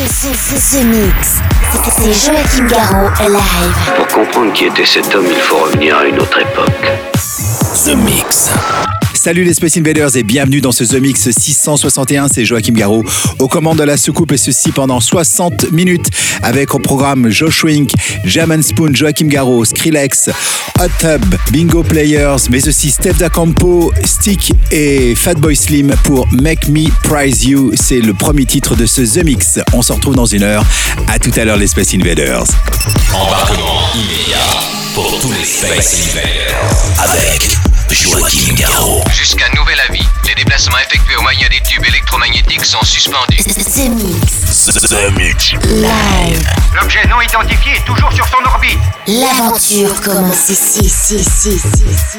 The, Mix. C'est Joachim Garraud live. Pour comprendre qui était cet homme, il faut revenir à une autre époque. The Mix. Salut les Space Invaders et bienvenue dans ce The Mix 661, c'est Joachim Garraud aux commandes de la soucoupe et ceci pendant 60 minutes avec au programme Josh Wink, Jam Spoon, Joachim Garraud, Skrillex, Hot Tub, Bingo Players, mais aussi Steph Campo, Stick et Fatboy Slim pour Make Me Prize You. C'est le premier titre de ce The Mix. On se retrouve dans une heure. À tout à l'heure les Space Invaders. Embarquement immédiat pour tous les Space Invaders. Avec Joachim Garraud. Jusqu'à nouvel avis, les déplacements effectués au moyen des tubes électromagnétiques sont suspendus. The Mix. The Mix. Live. L'objet non identifié est toujours sur son orbite. L'aventure commence ici, ici, ici, ici, ici.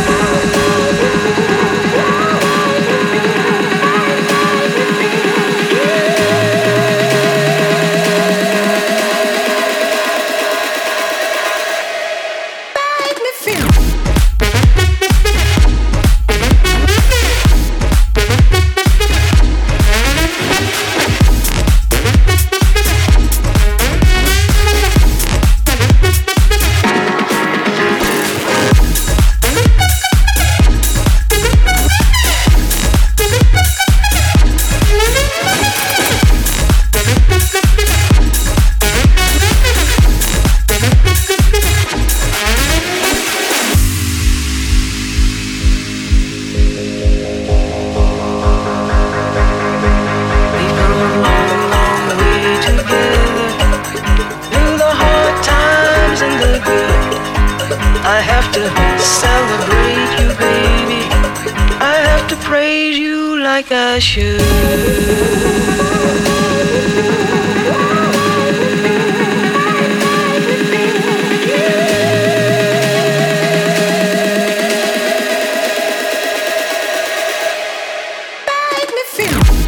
Feel.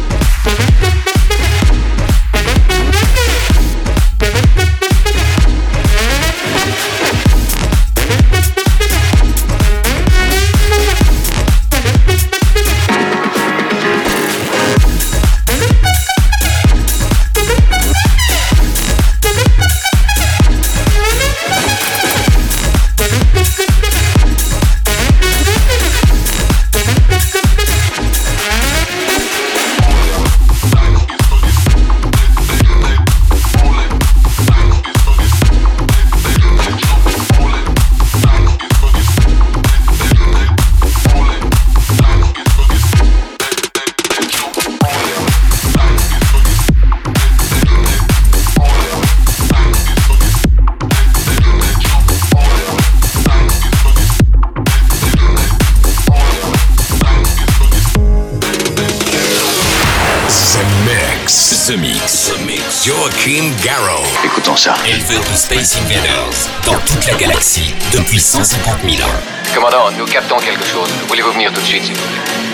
Joachim Garraud. Écoutons ça. Éleveur de Space Invaders dans toute la galaxie depuis 150 000 ans. Commandant, nous captons quelque chose. Voulez-vous venir tout de suite, s'il vous plaît?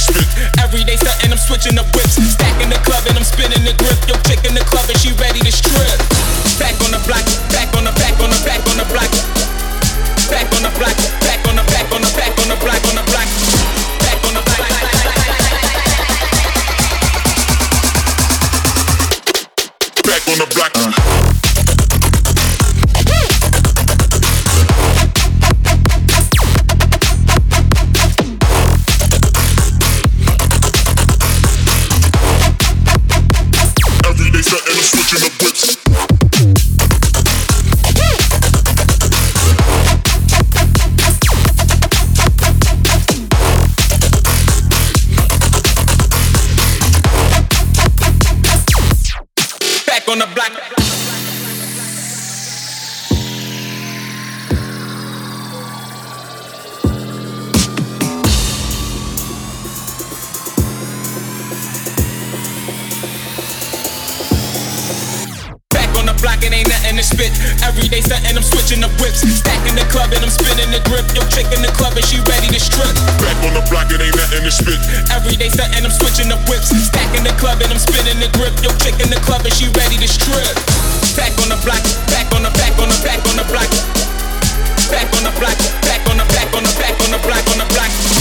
street. Every day something I'm switching up. On the block. Day stunting, I'm switching the whips. Stacking the club and I'm spinning the grip. Yo, chick in the club and she ready to strip. Back on the block, it ain't nothing to spit. Every day stunting, I'm switching the whips. Stacking the club and I'm spinning the grip. Yo, chick in the club and she ready to strip. Back on the block, back on the back on the back on the block. Back on the block, back on the back on the back on the block on the block.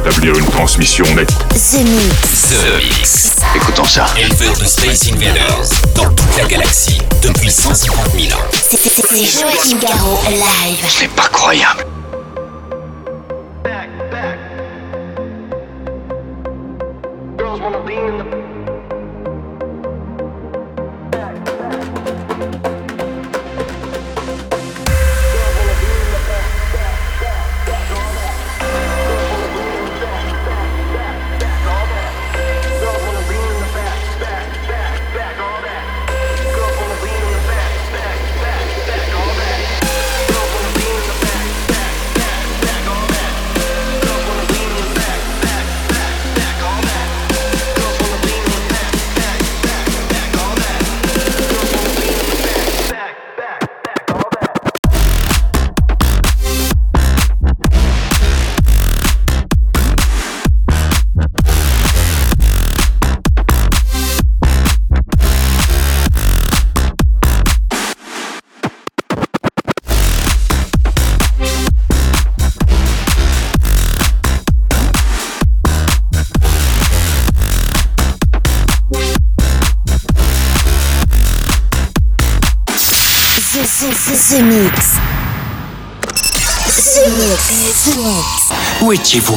Établir une transmission nette. The Mix. The Mix. Écoutons ça. Éleveur de Space Invaders dans toute la galaxie depuis 150 000 ans. C'est- C'est c'est Joachim Garraud live. C'est pas croyable.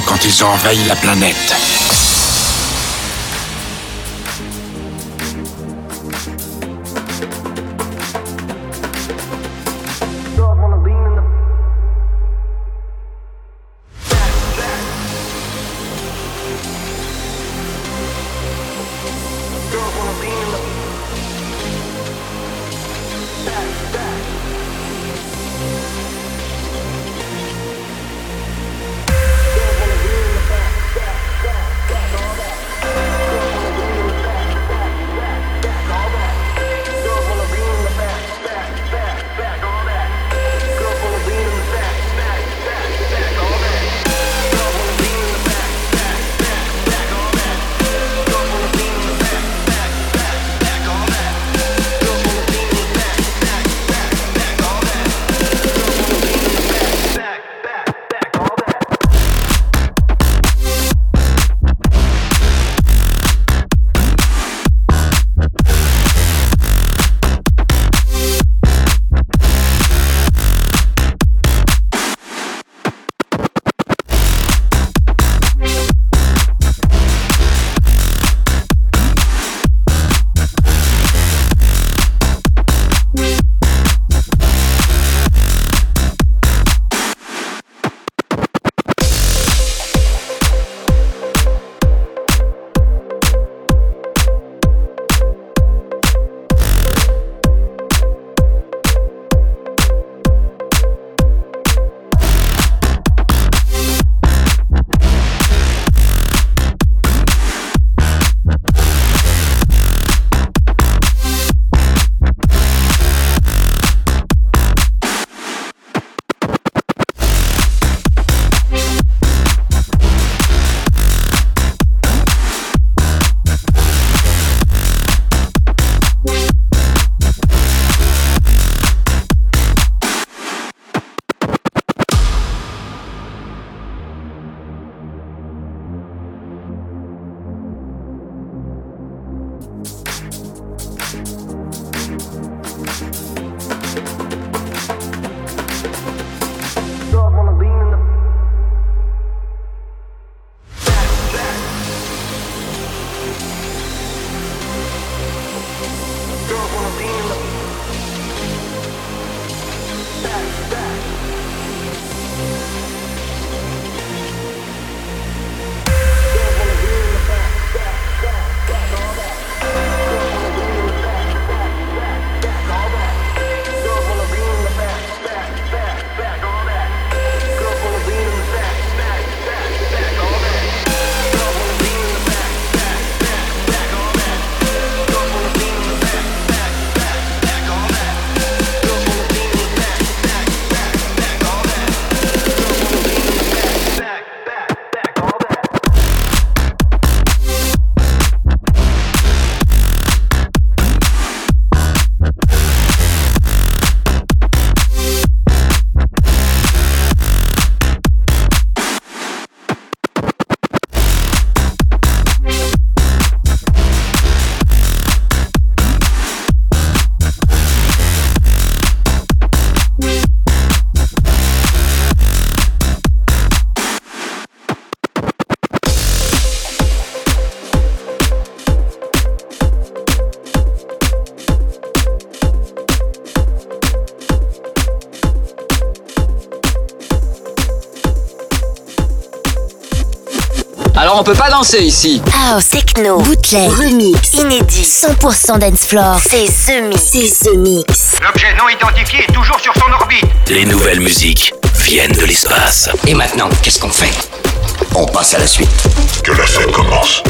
Quand ils ont envahi la planète? On peut pas danser ici. House, techno, bootleg, remix, inédit, 100% dance floor. C'est The Mix. C'est The Mix. L'objet non identifié est toujours sur son orbite. Les nouvelles musiques viennent de l'espace. Et maintenant, qu'est-ce qu'on fait? On passe à la suite. Que la fête commence.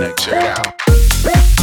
next. Check it out.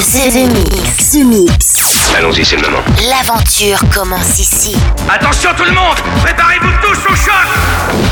C'est The Mix. The Mix. Allons-y, c'est le moment. L'aventure commence ici. Attention tout le monde Préparez-vous tous au choc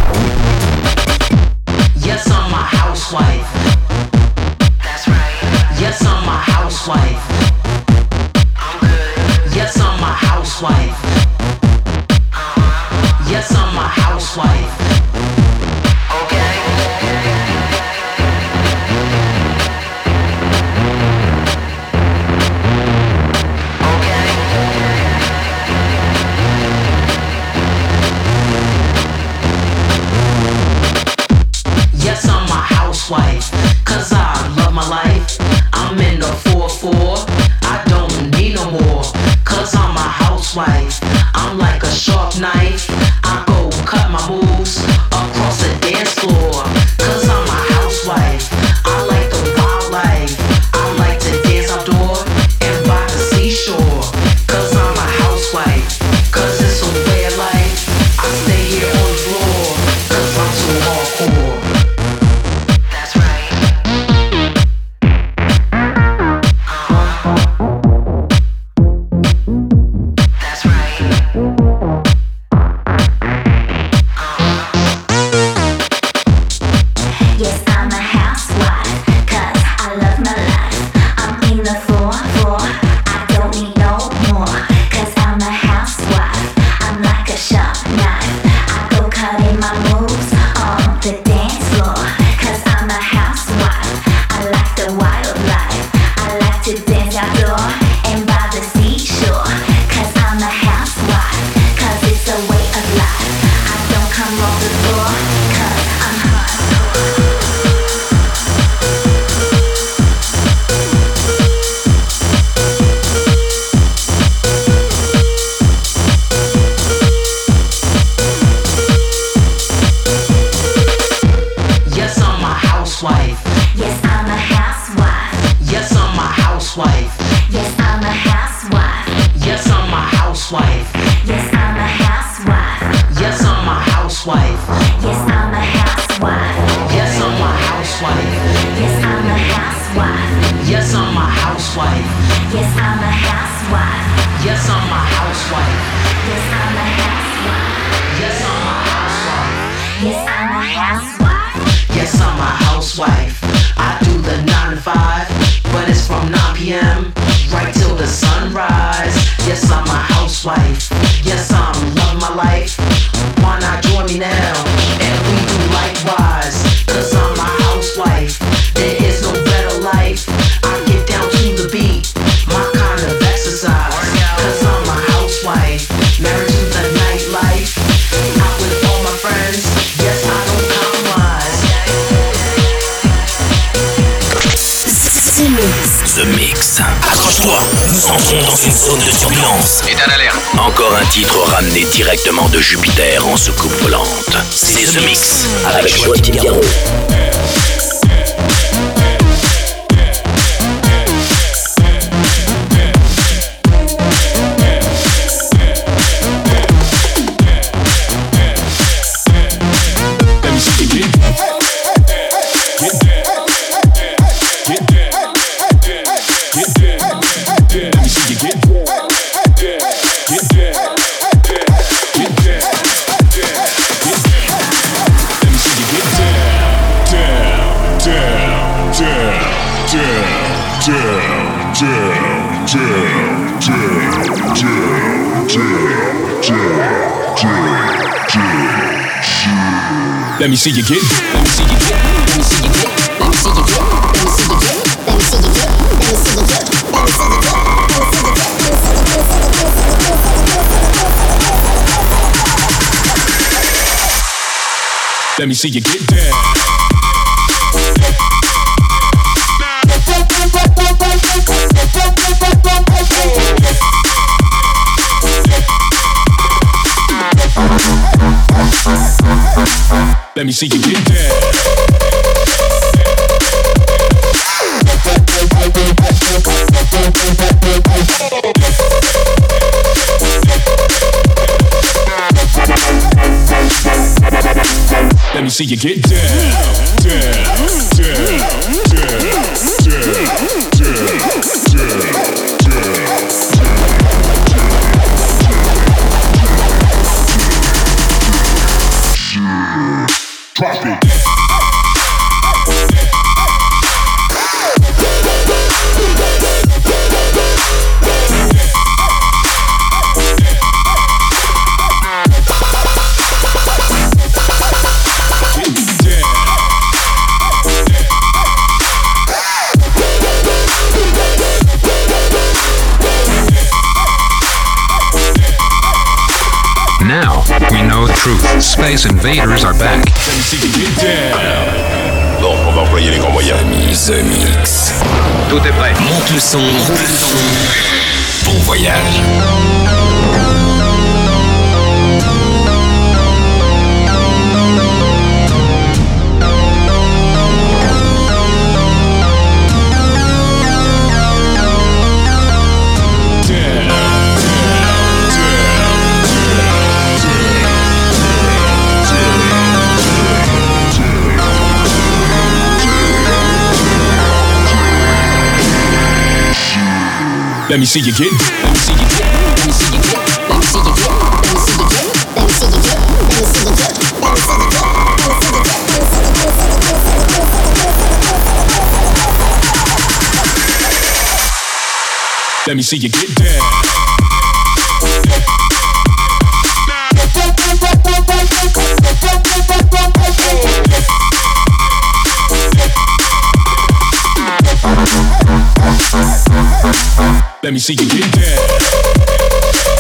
Yes, I'm a housewife. I do the 9 to 5, but it's from 9 p.m. right till the sunrise. Yes, I'm a housewife. Yes, I'm loving my life. Why not join me now? Dans une zone de turbulence. État d'alerte. Encore un titre ramené directement de Jupiter en soucoupe volante. C'est The Mix avec Joachim Garraud. See you get. Let me see you get. Let me see you get. Let me see you get. Let me see you get. Let me see you get. Let me see you get. Let me see you get. Let me see you get down. Let me see you get down. Let me see you get down, down, down, down, down, Drop it. We know the truth. Space invaders are back. Non, on va employer les grands moyens. The Mix. Tout est prêt. Monte le son. Bon voyage. Let me see you get. Let me see you get. Let me see you get. Let me see you get. Let me see you get. Let me see you get. Let me see you get. Let me see you get. Let me see you get down. Let me see you get down.